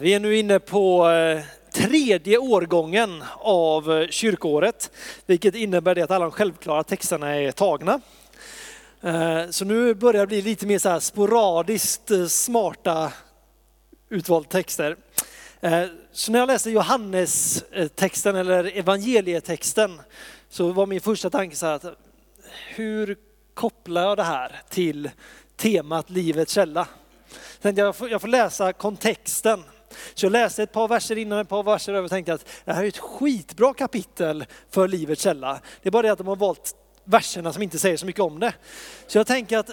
Vi är nu inne på eh, tredje årgången av eh, kyrkåret, vilket innebär det att alla de självklara texterna är tagna. Eh, så nu börjar det bli lite mer så här sporadiskt smarta utvalda texter. Så när jag läste Johannes-texten eller evangelietexten så var min första tanke så här, att hur kopplar jag det här till temat livets källa? Jag får, jag får läsa kontexten. Så jag läste ett par verser innan, ett par verser över och tänkte att det här är ett skitbra kapitel för livets källa. Det är bara det att de har valt verserna som inte säger så mycket om det. Så jag tänker att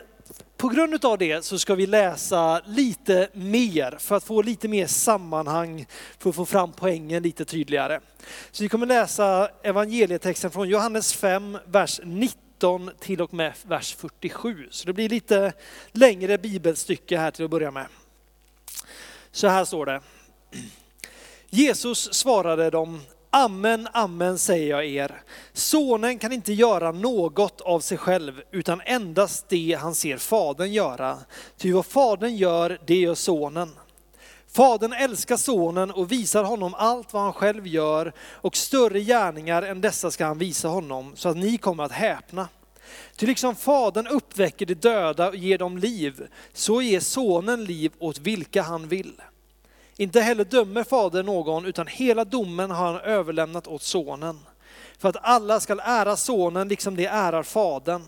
på grund av det så ska vi läsa lite mer för att få lite mer sammanhang, för att få fram poängen lite tydligare. Så vi kommer läsa evangelietexten från Johannes 5, vers 19 till och med vers 47. Så det blir lite längre bibelstycke här till att börja med. Så här står det. Jesus svarade dem, Amen, amen säger jag er. Sonen kan inte göra något av sig själv, utan endast det han ser fadern göra. Ty vad fadern gör, det gör sonen. Fadern älskar sonen och visar honom allt vad han själv gör, och större gärningar än dessa ska han visa honom, så att ni kommer att häpna. Ty liksom fadern uppväcker de döda och ger dem liv, så ger sonen liv åt vilka han vill. Inte heller dömer fadern någon, utan hela domen har han överlämnat åt sonen. För att alla skall ära sonen liksom de ärar fadern.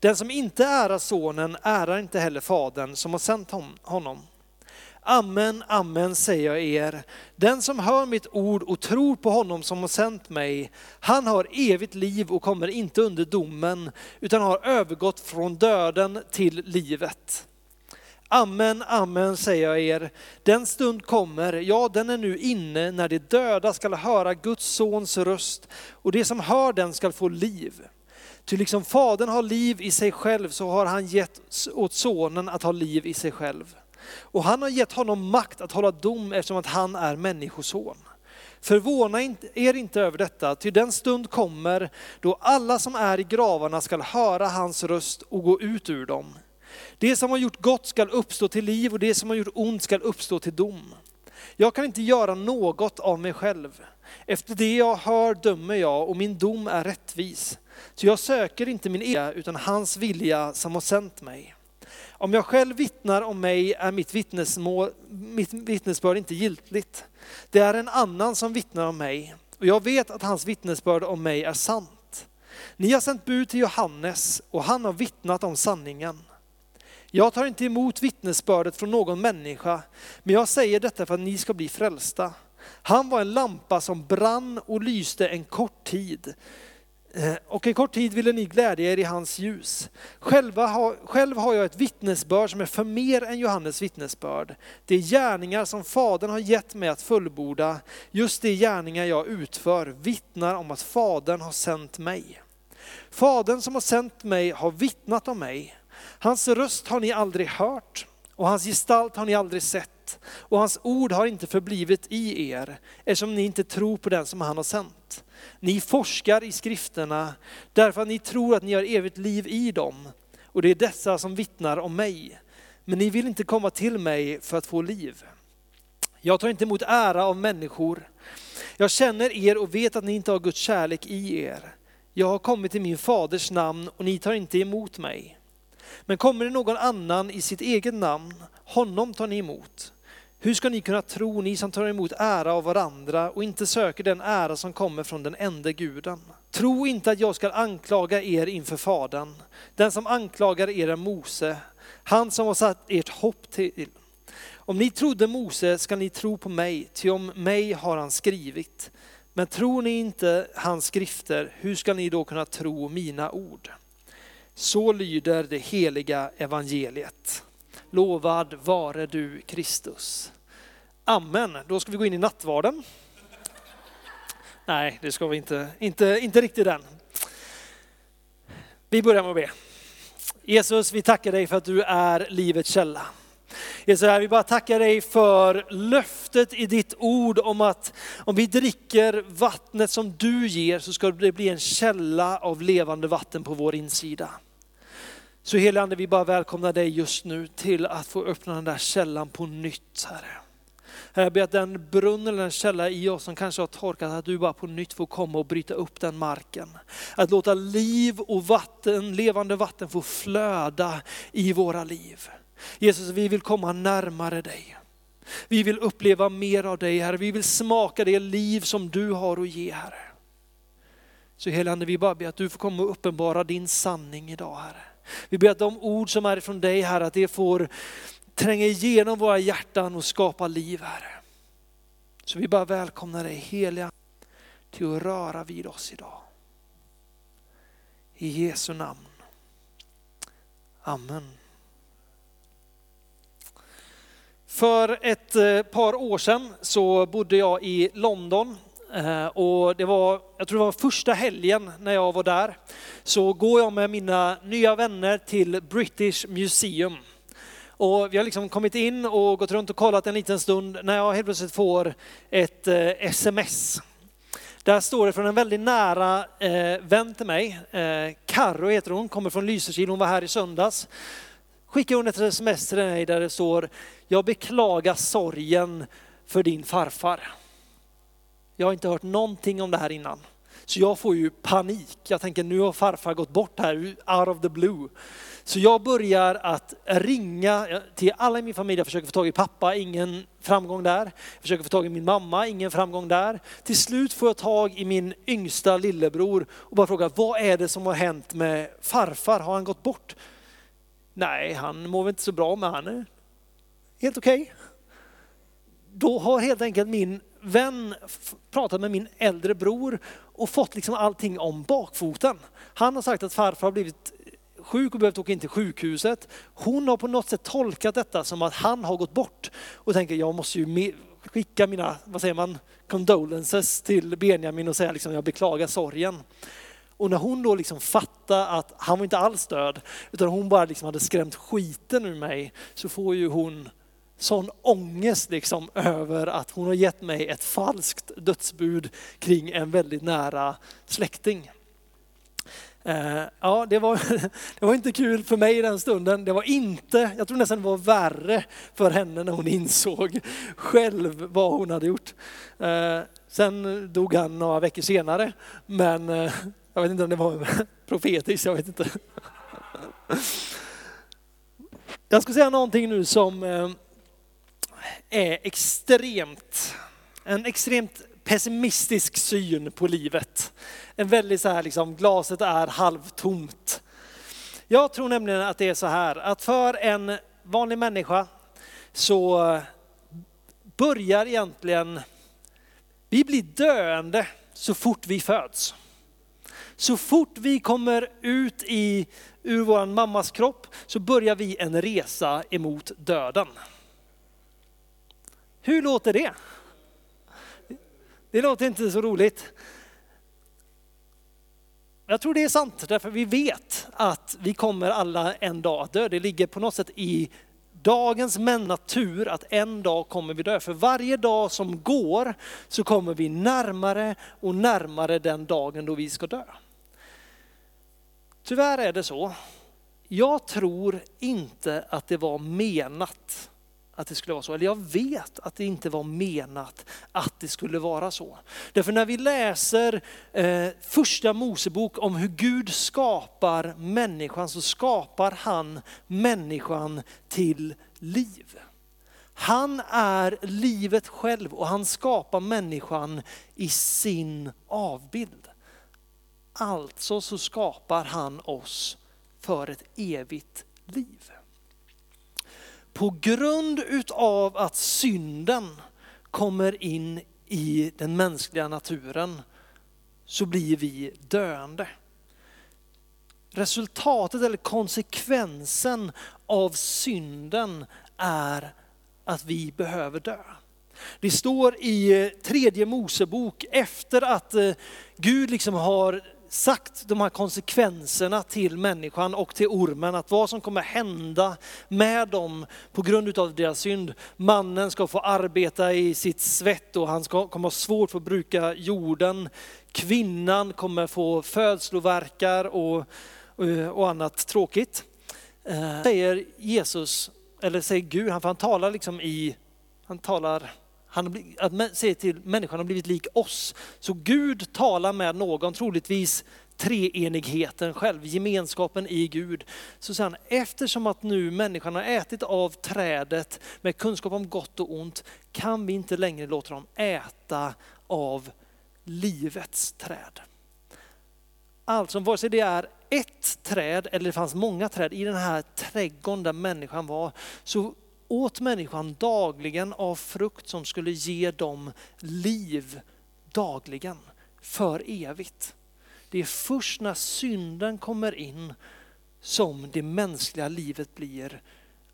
Den som inte ärar sonen ärar inte heller fadern som har sänt honom. Amen, amen säger jag er. Den som hör mitt ord och tror på honom som har sänt mig, han har evigt liv och kommer inte under domen, utan har övergått från döden till livet. Amen, amen säger jag er. Den stund kommer, ja den är nu inne, när de döda skall höra Guds sons röst och de som hör den skall få liv. Ty liksom Fadern har liv i sig själv så har han gett åt sonen att ha liv i sig själv. Och han har gett honom makt att hålla dom eftersom att han är människoson. Förvåna er inte över detta, ty den stund kommer då alla som är i gravarna skall höra hans röst och gå ut ur dem. Det som har gjort gott skall uppstå till liv och det som har gjort ont skall uppstå till dom. Jag kan inte göra något av mig själv. Efter det jag hör dömer jag och min dom är rättvis. Så jag söker inte min egen utan hans vilja som har sänt mig. Om jag själv vittnar om mig är mitt, mitt vittnesbörd inte giltigt. Det är en annan som vittnar om mig och jag vet att hans vittnesbörd om mig är sant. Ni har sänt bud till Johannes och han har vittnat om sanningen. Jag tar inte emot vittnesbördet från någon människa, men jag säger detta för att ni ska bli frälsta. Han var en lampa som brann och lyste en kort tid. Eh, och en kort tid ville ni glädja er i hans ljus. Själva ha, själv har jag ett vittnesbörd som är för mer än Johannes vittnesbörd. Det är gärningar som Fadern har gett mig att fullborda. Just de gärningar jag utför vittnar om att Fadern har sänt mig. Fadern som har sänt mig har vittnat om mig. Hans röst har ni aldrig hört och hans gestalt har ni aldrig sett och hans ord har inte förblivit i er eftersom ni inte tror på den som han har sänt. Ni forskar i skrifterna därför att ni tror att ni har evigt liv i dem och det är dessa som vittnar om mig. Men ni vill inte komma till mig för att få liv. Jag tar inte emot ära av människor. Jag känner er och vet att ni inte har Guds kärlek i er. Jag har kommit i min faders namn och ni tar inte emot mig. Men kommer det någon annan i sitt eget namn, honom tar ni emot. Hur ska ni kunna tro, ni som tar emot ära av varandra och inte söker den ära som kommer från den enda guden? Tro inte att jag ska anklaga er inför Fadern. Den som anklagar er är Mose, han som har satt ert hopp till. Om ni trodde Mose ska ni tro på mig, ty om mig har han skrivit. Men tror ni inte hans skrifter, hur ska ni då kunna tro mina ord? Så lyder det heliga evangeliet. Lovad vare du Kristus. Amen. Då ska vi gå in i nattvarden. Nej, det ska vi inte. Inte, inte riktigt än. Vi börjar med att be. Jesus, vi tackar dig för att du är livets källa. Jesus, vi bara tackar dig för löftet i ditt ord om att om vi dricker vattnet som du ger så ska det bli en källa av levande vatten på vår insida. Så helige vi bara välkomnar dig just nu till att få öppna den där källan på nytt, Herre. Herre, jag ber att den brunn eller den källa i oss som kanske har torkat, att du bara på nytt får komma och bryta upp den marken. Att låta liv och vatten, levande vatten få flöda i våra liv. Jesus, vi vill komma närmare dig. Vi vill uppleva mer av dig Herre, vi vill smaka det liv som du har att ge Herre. Så helige vi bara ber att du får komma och uppenbara din sanning idag Herre. Vi ber att de ord som är från dig Herre, att det får tränga igenom våra hjärtan och skapa liv Herre. Så vi bara välkomnar dig heliga till att röra vid oss idag. I Jesu namn. Amen. För ett eh, par år sedan så bodde jag i London eh, och det var, jag tror det var första helgen när jag var där, så går jag med mina nya vänner till British Museum. Och vi har liksom kommit in och gått runt och kollat en liten stund när jag helt plötsligt får ett eh, sms. Där står det från en väldigt nära eh, vän till mig, eh, Karo heter hon, kommer från Lysekil, hon var här i söndags. Skickar hon ett sms till mig där det står, jag beklagar sorgen för din farfar. Jag har inte hört någonting om det här innan. Så jag får ju panik. Jag tänker nu har farfar gått bort här, out of the blue. Så jag börjar att ringa till alla i min familj. Jag försöker få tag i pappa, ingen framgång där. Jag försöker få tag i min mamma, ingen framgång där. Till slut får jag tag i min yngsta lillebror och bara frågar, vad är det som har hänt med farfar? Har han gått bort? Nej, han mår väl inte så bra, men han är helt okej. Okay. Då har helt enkelt min vän pratat med min äldre bror och fått liksom allting om bakfoten. Han har sagt att farfar har blivit sjuk och behövt åka in till sjukhuset. Hon har på något sätt tolkat detta som att han har gått bort och tänker jag måste ju skicka mina, vad säger man, condolences till Benjamin och säga liksom jag beklagar sorgen. Och när hon då liksom fattar att han var inte alls död, utan hon bara liksom hade skrämt skiten ur mig, så får ju hon sån ångest liksom över att hon har gett mig ett falskt dödsbud kring en väldigt nära släkting. Eh, ja, det var, det var inte kul för mig i den stunden. Det var inte, jag tror nästan det var värre för henne när hon insåg själv vad hon hade gjort. Eh, sen dog han några veckor senare, men eh, jag vet inte om det var profetiskt, jag vet inte. Jag ska säga någonting nu som är extremt, en extremt pessimistisk syn på livet. En väldigt så här, liksom, glaset är halvtomt. Jag tror nämligen att det är så här, att för en vanlig människa så börjar egentligen, vi blir döende så fort vi föds. Så fort vi kommer ut i, ur vår mammas kropp så börjar vi en resa emot döden. Hur låter det? Det låter inte så roligt. Jag tror det är sant, därför vi vet att vi kommer alla en dag att dö. Det ligger på något sätt i dagens män natur att en dag kommer vi dö. För varje dag som går så kommer vi närmare och närmare den dagen då vi ska dö. Tyvärr är det så. Jag tror inte att det var menat att det skulle vara så. Eller jag vet att det inte var menat att det skulle vara så. Därför när vi läser eh, första Mosebok om hur Gud skapar människan så skapar han människan till liv. Han är livet själv och han skapar människan i sin avbild. Alltså så skapar han oss för ett evigt liv. På grund utav att synden kommer in i den mänskliga naturen så blir vi döende. Resultatet eller konsekvensen av synden är att vi behöver dö. Det står i tredje Mosebok efter att eh, Gud liksom har sagt de här konsekvenserna till människan och till ormen, att vad som kommer hända med dem på grund av deras synd. Mannen ska få arbeta i sitt svett och han ska, kommer ha svårt för att bruka jorden. Kvinnan kommer få födslovärkar och, eh, och annat tråkigt. Eh, säger Jesus, eller säger Gud, han, han talar liksom i, han talar han, att se till människan har blivit lik oss. Så Gud talar med någon, troligtvis treenigheten själv, gemenskapen i Gud. Så säger han, eftersom att nu människan har ätit av trädet med kunskap om gott och ont, kan vi inte längre låta dem äta av livets träd. Alltså vare sig det är ett träd eller det fanns många träd i den här trädgården där människan var, så åt människan dagligen av frukt som skulle ge dem liv dagligen, för evigt. Det är först när synden kommer in som det mänskliga livet blir,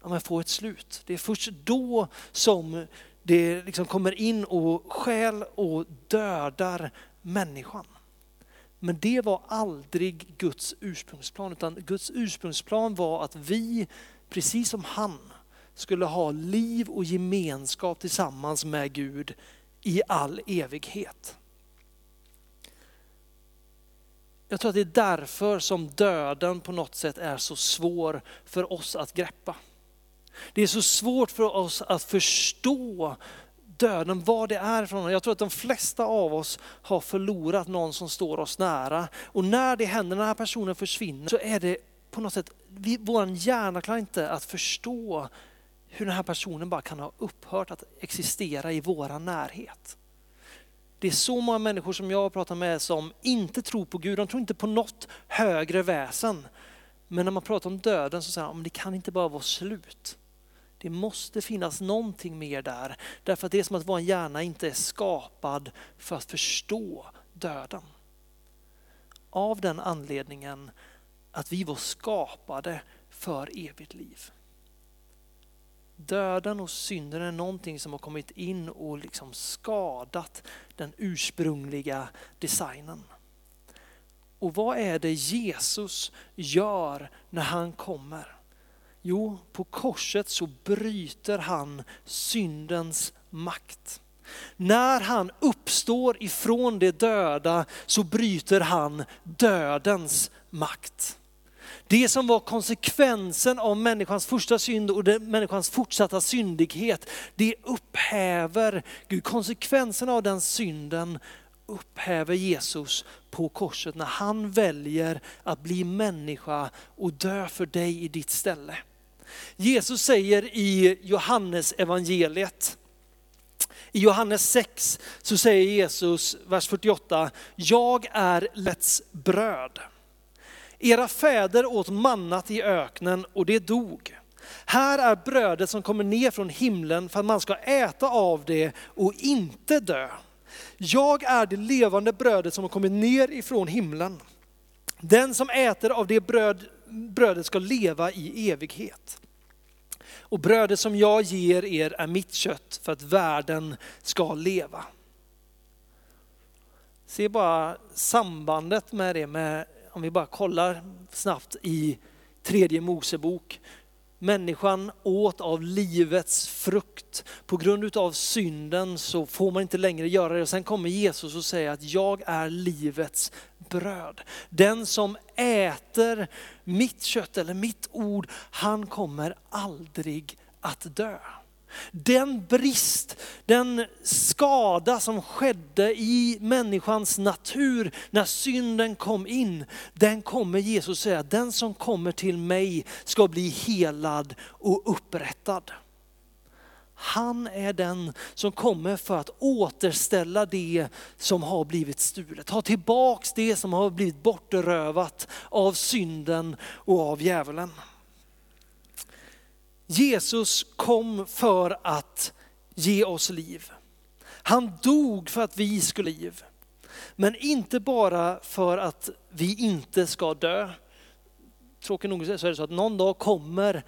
ja, får ett slut. Det är först då som det liksom kommer in och skäl och dödar människan. Men det var aldrig Guds ursprungsplan, utan Guds ursprungsplan var att vi, precis som han, skulle ha liv och gemenskap tillsammans med Gud i all evighet. Jag tror att det är därför som döden på något sätt är så svår för oss att greppa. Det är så svårt för oss att förstå döden, vad det är från. Jag tror att de flesta av oss har förlorat någon som står oss nära. Och när det händer, när den här personen försvinner, så är det på något sätt, vi, vår hjärna klarar inte att förstå hur den här personen bara kan ha upphört att existera i vår närhet. Det är så många människor som jag pratar med som inte tror på Gud, de tror inte på något högre väsen. Men när man pratar om döden så säger de, det kan inte bara vara slut. Det måste finnas någonting mer där. Därför att det är som att vår hjärna inte är skapad för att förstå döden. Av den anledningen att vi var skapade för evigt liv. Döden och synden är någonting som har kommit in och liksom skadat den ursprungliga designen. Och vad är det Jesus gör när han kommer? Jo, på korset så bryter han syndens makt. När han uppstår ifrån de döda så bryter han dödens makt. Det som var konsekvensen av människans första synd och människans fortsatta syndighet, det upphäver Gud. Konsekvensen av den synden upphäver Jesus på korset när han väljer att bli människa och dö för dig i ditt ställe. Jesus säger i Johannes evangeliet i Johannes 6 så säger Jesus, vers 48, jag är lätts bröd. Era fäder åt mannat i öknen och det dog. Här är brödet som kommer ner från himlen för att man ska äta av det och inte dö. Jag är det levande brödet som har kommit ner ifrån himlen. Den som äter av det bröd, brödet ska leva i evighet. Och brödet som jag ger er är mitt kött för att världen ska leva. Se bara sambandet med det, med, om vi bara kollar snabbt i tredje Mosebok. Människan åt av livets frukt. På grund av synden så får man inte längre göra det. Och sen kommer Jesus och säger att jag är livets bröd. Den som äter mitt kött eller mitt ord, han kommer aldrig att dö. Den brist, den skada som skedde i människans natur när synden kom in, den kommer Jesus säga, den som kommer till mig ska bli helad och upprättad. Han är den som kommer för att återställa det som har blivit stulet. Ta tillbaks det som har blivit bortrövat av synden och av djävulen. Jesus kom för att ge oss liv. Han dog för att vi skulle liv. Men inte bara för att vi inte ska dö. Tråkigt nog så är det så att någon dag kommer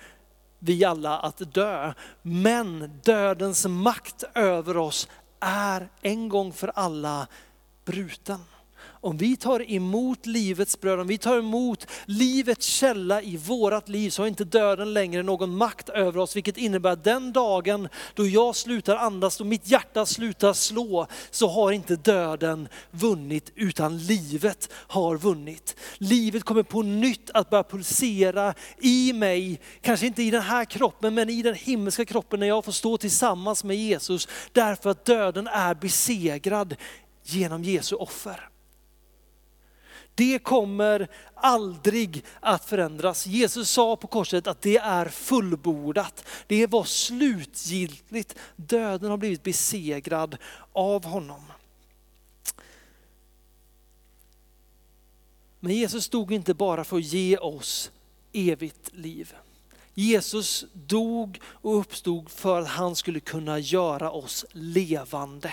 vi alla att dö. Men dödens makt över oss är en gång för alla bruten. Om vi tar emot livets bröd, om vi tar emot livets källa i vårat liv så har inte döden längre någon makt över oss. Vilket innebär att den dagen då jag slutar andas, då mitt hjärta slutar slå, så har inte döden vunnit utan livet har vunnit. Livet kommer på nytt att börja pulsera i mig, kanske inte i den här kroppen men i den himmelska kroppen när jag får stå tillsammans med Jesus. Därför att döden är besegrad genom Jesu offer. Det kommer aldrig att förändras. Jesus sa på korset att det är fullbordat. Det var slutgiltigt. Döden har blivit besegrad av honom. Men Jesus dog inte bara för att ge oss evigt liv. Jesus dog och uppstod för att han skulle kunna göra oss levande.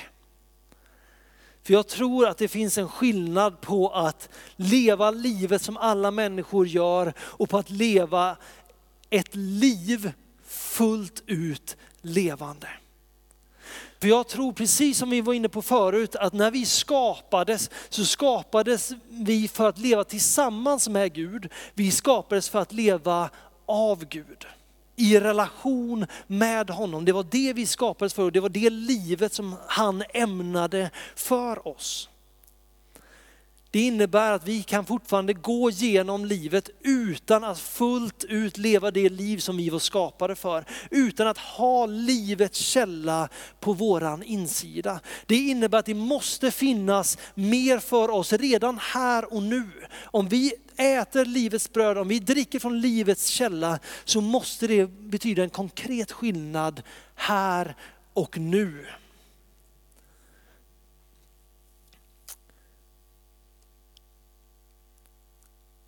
För jag tror att det finns en skillnad på att leva livet som alla människor gör och på att leva ett liv fullt ut levande. För jag tror precis som vi var inne på förut att när vi skapades så skapades vi för att leva tillsammans med Gud. Vi skapades för att leva av Gud i relation med honom. Det var det vi skapades för och det var det livet som han ämnade för oss. Det innebär att vi kan fortfarande gå genom livet utan att fullt ut leva det liv som vi var skapade för. Utan att ha livets källa på våran insida. Det innebär att det måste finnas mer för oss redan här och nu. Om vi äter livets bröd, om vi dricker från livets källa så måste det betyda en konkret skillnad här och nu.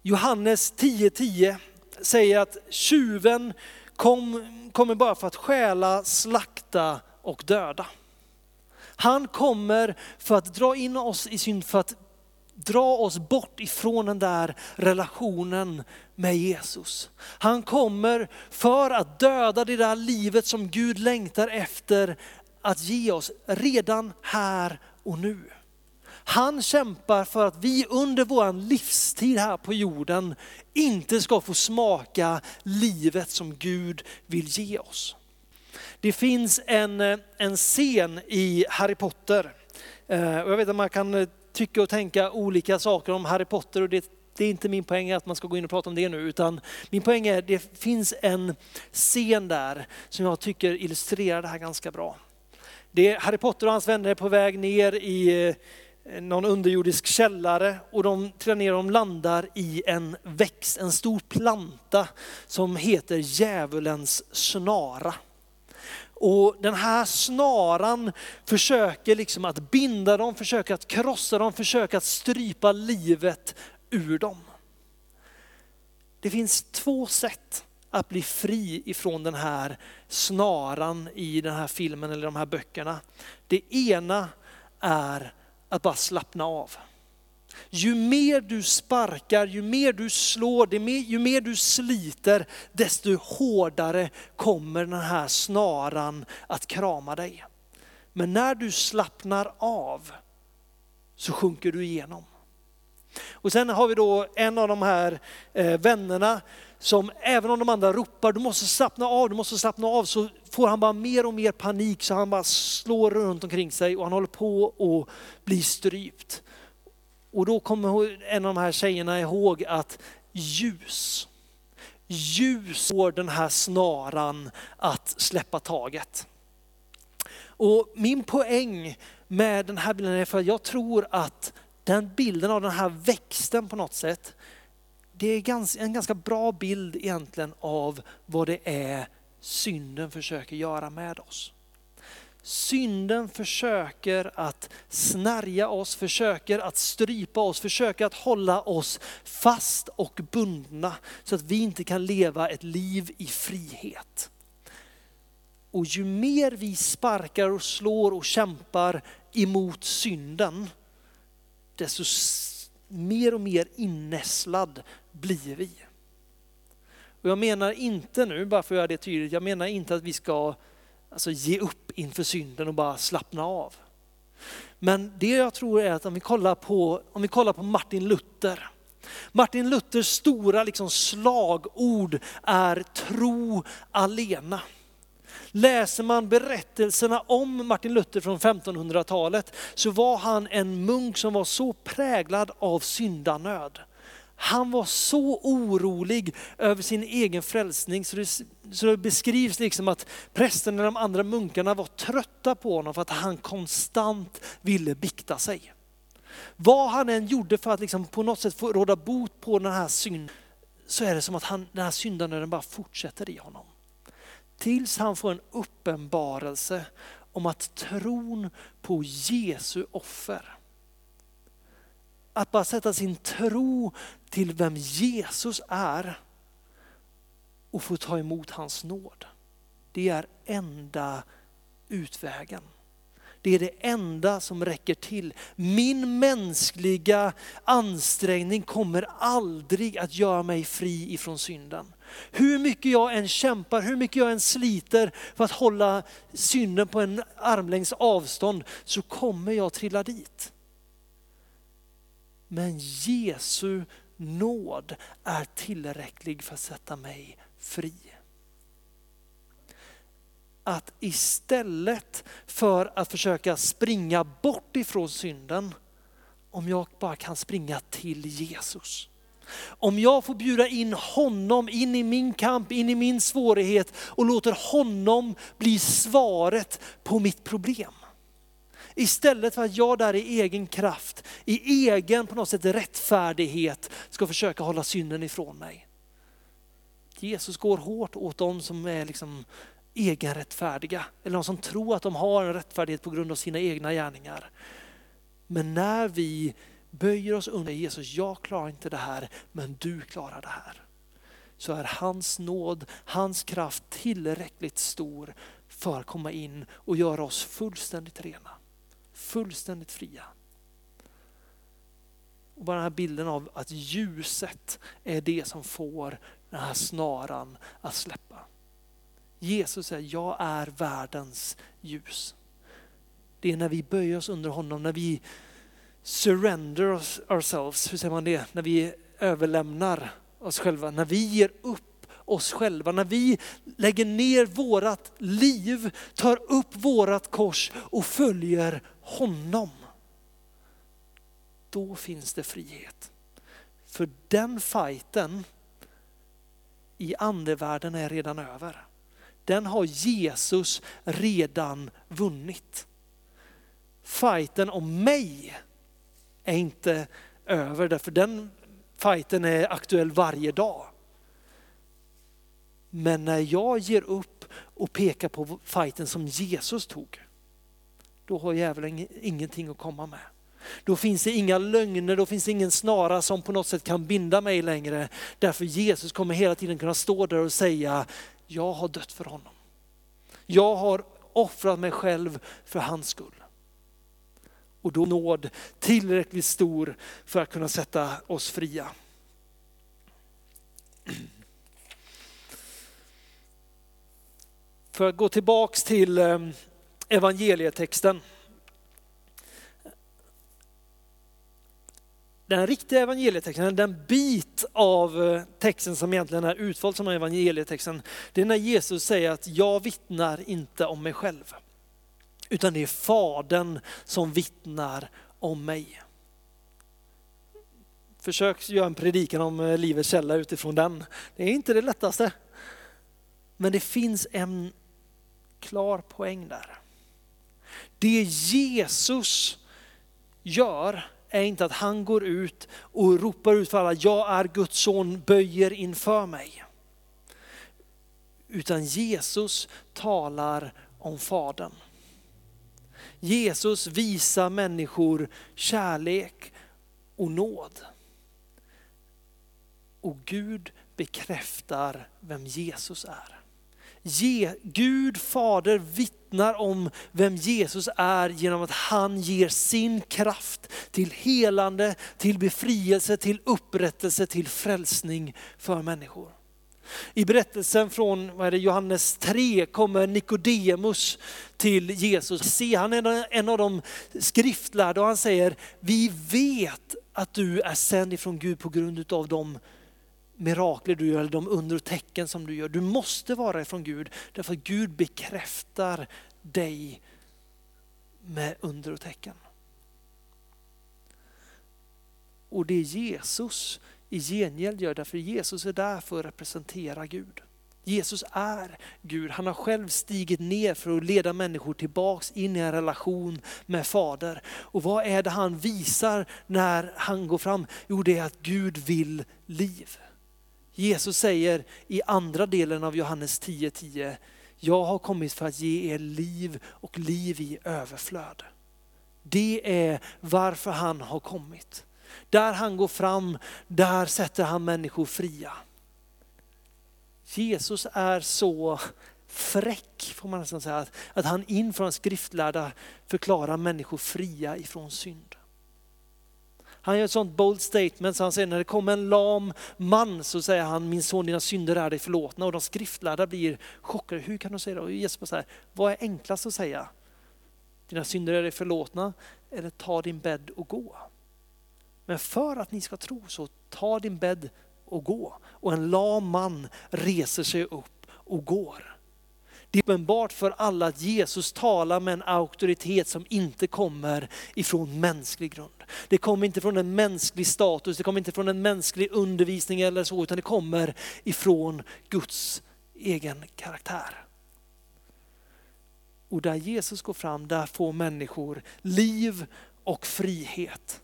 Johannes 10.10 10 säger att tjuven kom, kommer bara för att stjäla, slakta och döda. Han kommer för att dra in oss i synd, för att dra oss bort ifrån den där relationen med Jesus. Han kommer för att döda det där livet som Gud längtar efter att ge oss redan här och nu. Han kämpar för att vi under vår livstid här på jorden inte ska få smaka livet som Gud vill ge oss. Det finns en, eh, en scen i Harry Potter, eh, och jag vet att man kan eh, tycka och tänka olika saker om Harry Potter och det, det är inte min poäng att man ska gå in och prata om det nu, utan min poäng är att det finns en scen där som jag tycker illustrerar det här ganska bra. Det är Harry Potter och hans vänner är på väg ner i Eh, någon underjordisk källare och de trillar ner och de landar i en växt, en stor planta som heter djävulens snara. Och den här snaran försöker liksom att binda dem, försöker att krossa dem, försöker att strypa livet ur dem. Det finns två sätt att bli fri ifrån den här snaran i den här filmen eller de här böckerna. Det ena är att bara slappna av. Ju mer du sparkar, ju mer du slår, ju mer du sliter, desto hårdare kommer den här snaran att krama dig. Men när du slappnar av så sjunker du igenom. Och sen har vi då en av de här eh, vännerna som även om de andra ropar, du måste slappna av, du måste slappna av, så får han bara mer och mer panik så han bara slår runt omkring sig och han håller på att bli strypt. Och då kommer en av de här tjejerna ihåg att ljus, ljus får den här snaran att släppa taget. Och min poäng med den här bilden är för att jag tror att den bilden av den här växten på något sätt, det är en ganska bra bild egentligen av vad det är synden försöker göra med oss. Synden försöker att snärja oss, försöker att strypa oss, försöker att hålla oss fast och bundna så att vi inte kan leva ett liv i frihet. Och ju mer vi sparkar och slår och kämpar emot synden, desto mer och mer innässlad blir vi. Och jag menar inte nu, bara för att göra det tydligt, jag menar inte att vi ska alltså, ge upp inför synden och bara slappna av. Men det jag tror är att om vi kollar på, om vi kollar på Martin Luther, Martin Luthers stora liksom slagord är tro alena. Läser man berättelserna om Martin Luther från 1500-talet så var han en munk som var så präglad av syndanöd. Han var så orolig över sin egen frälsning så det, så det beskrivs liksom att prästen och de andra munkarna var trötta på honom för att han konstant ville bikta sig. Vad han än gjorde för att liksom på något sätt få råda bot på den här synden så är det som att han, den här syndanöden bara fortsätter i honom. Tills han får en uppenbarelse om att tron på Jesu offer att bara sätta sin tro till vem Jesus är och få ta emot hans nåd. Det är enda utvägen. Det är det enda som räcker till. Min mänskliga ansträngning kommer aldrig att göra mig fri ifrån synden. Hur mycket jag än kämpar, hur mycket jag än sliter för att hålla synden på en armlängds avstånd så kommer jag trilla dit. Men Jesu nåd är tillräcklig för att sätta mig fri. Att istället för att försöka springa bort ifrån synden, om jag bara kan springa till Jesus. Om jag får bjuda in honom in i min kamp, in i min svårighet och låter honom bli svaret på mitt problem. Istället för att jag där i egen kraft, i egen på något sätt rättfärdighet ska försöka hålla synden ifrån mig. Jesus går hårt åt dem som är liksom egenrättfärdiga, eller de som tror att de har en rättfärdighet på grund av sina egna gärningar. Men när vi böjer oss under Jesus, jag klarar inte det här, men du klarar det här. Så är hans nåd, hans kraft tillräckligt stor för att komma in och göra oss fullständigt rena fullständigt fria. Och bara den här bilden av att ljuset är det som får den här snaran att släppa. Jesus säger, jag är världens ljus. Det är när vi böjer oss under honom, när vi surrender ourselves, hur säger man det? När vi överlämnar oss själva, när vi ger upp oss själva, när vi lägger ner vårat liv, tar upp vårat kors och följer honom. Då finns det frihet. För den fighten i andevärlden är redan över. Den har Jesus redan vunnit. Fighten om mig är inte över, därför den fighten är aktuell varje dag. Men när jag ger upp och pekar på fighten som Jesus tog, då har djävulen ingenting att komma med. Då finns det inga lögner, då finns det ingen snara som på något sätt kan binda mig längre. Därför Jesus kommer hela tiden kunna stå där och säga, jag har dött för honom. Jag har offrat mig själv för hans skull. Och då nåd tillräckligt stor för att kunna sätta oss fria. För att gå tillbaks till ehm, evangelietexten. Den riktiga evangelietexten, den bit av eh, texten som egentligen är utvald som evangelietexten, det är när Jesus säger att jag vittnar inte om mig själv. Utan det är Fadern som vittnar om mig. Försök göra en predikan om eh, livets källa utifrån den. Det är inte det lättaste. Men det finns en klar poäng där. Det Jesus gör är inte att han går ut och ropar ut för alla, jag är Guds son, böjer inför mig. Utan Jesus talar om Fadern. Jesus visar människor kärlek och nåd. Och Gud bekräftar vem Jesus är. Gud Fader vittnar om vem Jesus är genom att han ger sin kraft till helande, till befrielse, till upprättelse, till frälsning för människor. I berättelsen från vad är det, Johannes 3 kommer Nikodemus till Jesus. Se, han är en av de skriftlärda och han säger, vi vet att du är sänd ifrån Gud på grund av de mirakler du gör, eller de under och tecken som du gör. Du måste vara ifrån Gud, därför att Gud bekräftar dig med under och tecken. Och det är Jesus i gengäld gör, därför Jesus är där för att representera Gud. Jesus är Gud, han har själv stigit ner för att leda människor tillbaks in i en relation med Fader. Och vad är det han visar när han går fram? Jo det är att Gud vill liv. Jesus säger i andra delen av Johannes 10.10, 10, jag har kommit för att ge er liv och liv i överflöd. Det är varför han har kommit. Där han går fram, där sätter han människor fria. Jesus är så fräck, får man nästan säga, att han inför en skriftlärda förklarar människor fria ifrån synd. Han gör ett sånt bold statement så han säger när det kommer en lam man så säger han min son dina synder är dig förlåtna och de skriftlärda blir chockade. Hur kan du säga det? Och Jesus säger vad är enklast att säga? Dina synder är dig förlåtna eller ta din bädd och gå. Men för att ni ska tro så ta din bädd och gå. Och en lam man reser sig upp och går. Det är uppenbart för alla att Jesus talar med en auktoritet som inte kommer ifrån mänsklig grund. Det kommer inte från en mänsklig status, det kommer inte från en mänsklig undervisning eller så, utan det kommer ifrån Guds egen karaktär. Och där Jesus går fram, där får människor liv och frihet.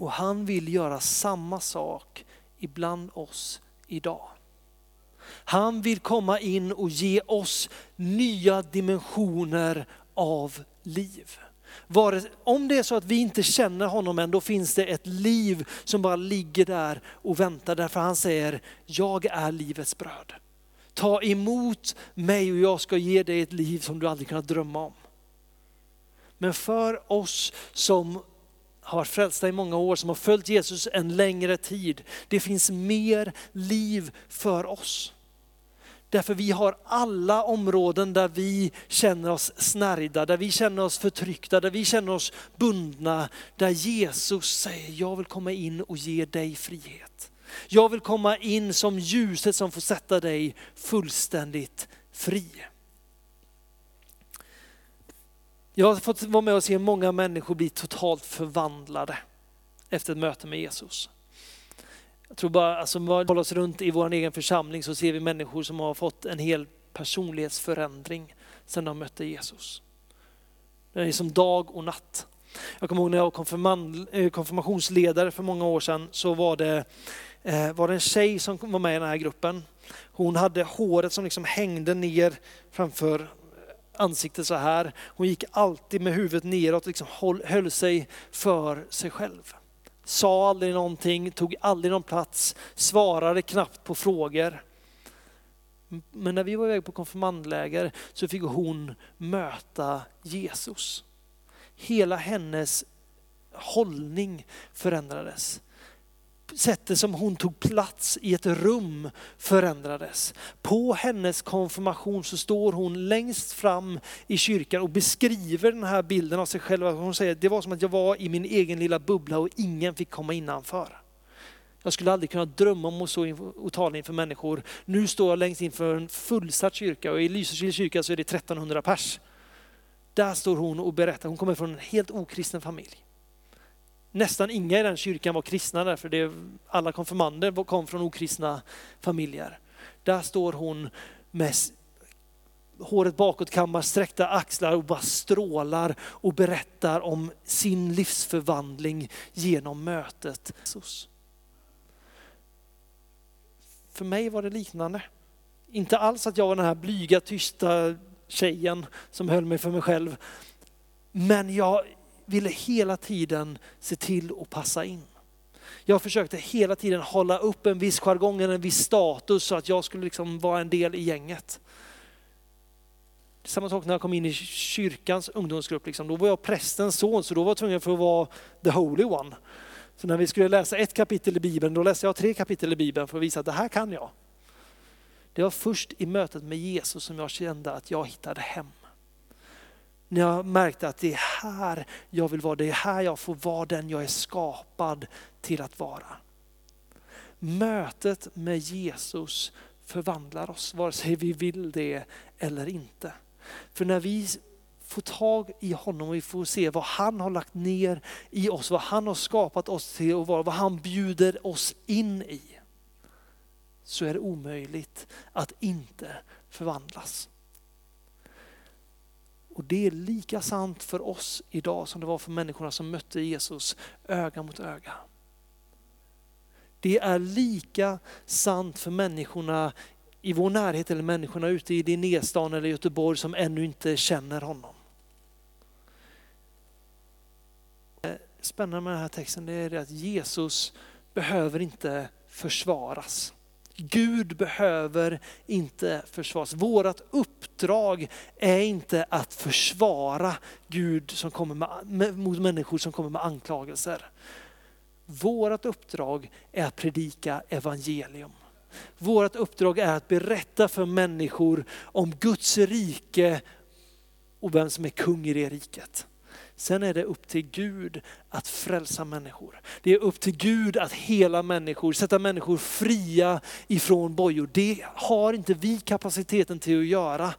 Och han vill göra samma sak ibland oss idag. Han vill komma in och ge oss nya dimensioner av liv. Om det är så att vi inte känner honom än, då finns det ett liv som bara ligger där och väntar. Därför han säger, jag är livets bröd. Ta emot mig och jag ska ge dig ett liv som du aldrig kunnat drömma om. Men för oss som har varit frälsta i många år, som har följt Jesus en längre tid. Det finns mer liv för oss. Därför vi har alla områden där vi känner oss snärjda, där vi känner oss förtryckta, där vi känner oss bundna. Där Jesus säger, jag vill komma in och ge dig frihet. Jag vill komma in som ljuset som får sätta dig fullständigt fri. Jag har fått vara med och se många människor bli totalt förvandlade efter ett möte med Jesus. Jag tror bara, alltså om vi håller oss runt i vår egen församling så ser vi människor som har fått en hel personlighetsförändring sedan de mötte Jesus. Det är som dag och natt. Jag kommer ihåg när jag var eh, konfirmationsledare för många år sedan så var det, eh, var det en tjej som var med i den här gruppen. Hon hade håret som liksom hängde ner framför ansikte så här. Hon gick alltid med huvudet neråt och liksom höll sig för sig själv. Sa aldrig någonting, tog aldrig någon plats, svarade knappt på frågor. Men när vi var iväg på konfirmandläger så fick hon möta Jesus. Hela hennes hållning förändrades sättet som hon tog plats i ett rum förändrades. På hennes konfirmation så står hon längst fram i kyrkan och beskriver den här bilden av sig själv. Hon säger det var som att jag var i min egen lilla bubbla och ingen fick komma innanför. Jag skulle aldrig kunna drömma om att stå och tala inför människor. Nu står jag längst inför en fullsatt kyrka och i Lysekils kyrka så är det 1300 pers. Där står hon och berättar, hon kommer från en helt okristen familj. Nästan inga i den kyrkan var kristna därför det, alla konfirmander kom från okristna familjer. Där står hon med håret bakåtkammat, sträckta axlar och bara strålar och berättar om sin livsförvandling genom mötet Jesus. För mig var det liknande. Inte alls att jag var den här blyga, tysta tjejen som höll mig för mig själv. Men jag, ville hela tiden se till att passa in. Jag försökte hela tiden hålla upp en viss jargong, eller en viss status så att jag skulle liksom vara en del i gänget. Samma sak när jag kom in i kyrkans ungdomsgrupp, liksom. då var jag prästens son så då var jag tvungen för att vara the holy one. Så när vi skulle läsa ett kapitel i Bibeln, då läste jag tre kapitel i Bibeln för att visa att det här kan jag. Det var först i mötet med Jesus som jag kände att jag hittade hem. När jag märkte att det är här jag vill vara, det är här jag får vara den jag är skapad till att vara. Mötet med Jesus förvandlar oss, vare sig vi vill det eller inte. För när vi får tag i honom och vi får se vad han har lagt ner i oss, vad han har skapat oss till och vad han bjuder oss in i. Så är det omöjligt att inte förvandlas. Och det är lika sant för oss idag som det var för människorna som mötte Jesus öga mot öga. Det är lika sant för människorna i vår närhet eller människorna ute i Linnéstan eller Göteborg som ännu inte känner honom. Spännande med den här texten det är att Jesus behöver inte försvaras. Gud behöver inte försvaras. Vårat uppdrag är inte att försvara Gud som kommer med, mot människor som kommer med anklagelser. Vårat uppdrag är att predika evangelium. Vårt uppdrag är att berätta för människor om Guds rike och vem som är kung i det riket. Sen är det upp till Gud att frälsa människor. Det är upp till Gud att hela människor, sätta människor fria ifrån bojor. Det har inte vi kapaciteten till att göra.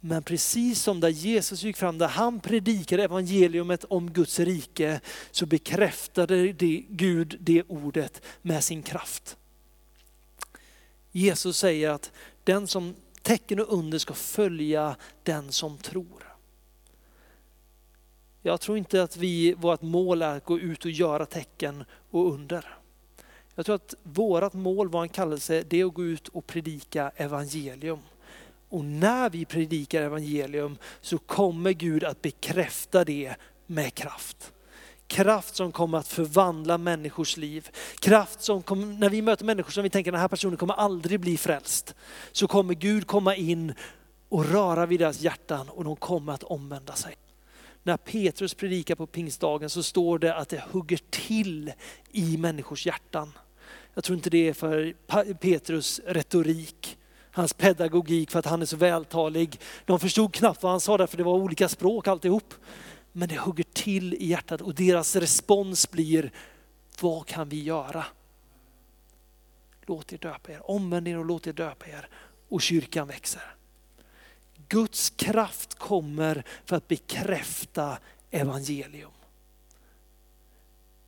Men precis som där Jesus gick fram, där han predikade evangeliumet om Guds rike, så bekräftade det Gud det ordet med sin kraft. Jesus säger att den som tecken och under ska följa den som tror. Jag tror inte att vi, vårt mål är att gå ut och göra tecken och under. Jag tror att vårt mål, vår kallelse, det är att gå ut och predika evangelium. Och när vi predikar evangelium så kommer Gud att bekräfta det med kraft. Kraft som kommer att förvandla människors liv. Kraft som kommer, när vi möter människor som vi tänker den här personen kommer aldrig bli frälst. Så kommer Gud komma in och röra vid deras hjärtan och de kommer att omvända sig. När Petrus predikar på pingstdagen så står det att det hugger till i människors hjärtan. Jag tror inte det är för Petrus retorik, hans pedagogik för att han är så vältalig. De förstod knappt vad han sa därför det var olika språk alltihop. Men det hugger till i hjärtat och deras respons blir, vad kan vi göra? Låt er döpa er, omvänd er och låt er döpa er och kyrkan växer. Guds kraft kommer för att bekräfta evangelium.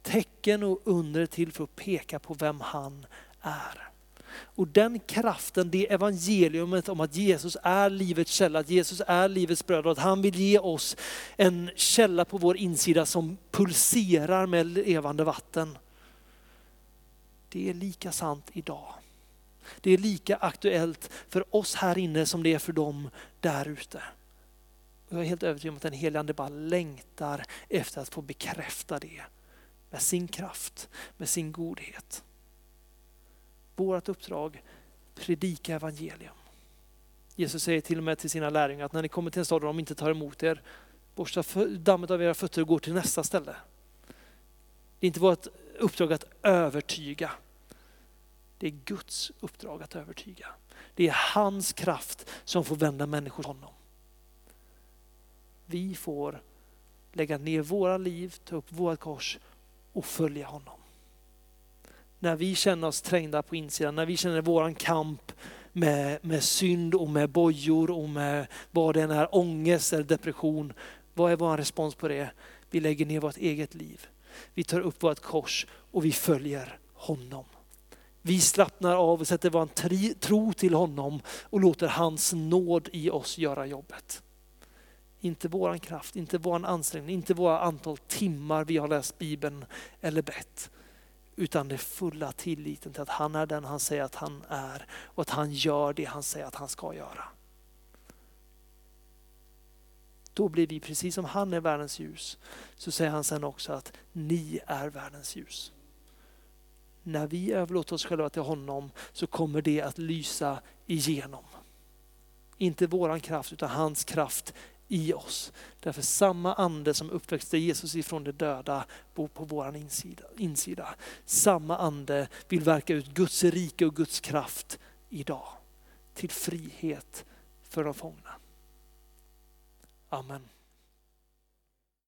Tecken och under till för att peka på vem han är. Och den kraften, det evangeliumet om att Jesus är livets källa, att Jesus är livets bröd och att han vill ge oss en källa på vår insida som pulserar med levande vatten. Det är lika sant idag. Det är lika aktuellt för oss här inne som det är för dem där ute. Jag är helt övertygad om att den helige Ande bara längtar efter att få bekräfta det med sin kraft, med sin godhet. Vårt uppdrag, predika evangelium. Jesus säger till och med till sina lärjungar att när ni kommer till en stad och de inte tar emot er, borsta dammet av era fötter och gå till nästa ställe. Det är inte vårt uppdrag att övertyga. Det är Guds uppdrag att övertyga. Det är hans kraft som får vända människor till honom. Vi får lägga ner våra liv, ta upp vårt kors och följa honom när vi känner oss trängda på insidan, när vi känner våran kamp med, med synd och med bojor och med vad det än är, ångest eller depression. Vad är vår respons på det? Vi lägger ner vårt eget liv. Vi tar upp vårt kors och vi följer honom. Vi slappnar av och sätter vår tro till honom och låter hans nåd i oss göra jobbet. Inte våran kraft, inte våran ansträngning, inte våra antal timmar vi har läst Bibeln eller bett utan det fulla tilliten till att han är den han säger att han är och att han gör det han säger att han ska göra. Då blir vi, precis som han är världens ljus, så säger han sen också att ni är världens ljus. När vi överlåter oss själva till honom så kommer det att lysa igenom. Inte våran kraft utan hans kraft i oss. Därför samma ande som uppväxte Jesus ifrån de döda bor på vår insida. insida. Samma ande vill verka ut Guds rike och Guds kraft idag. Till frihet för de fångna. Amen.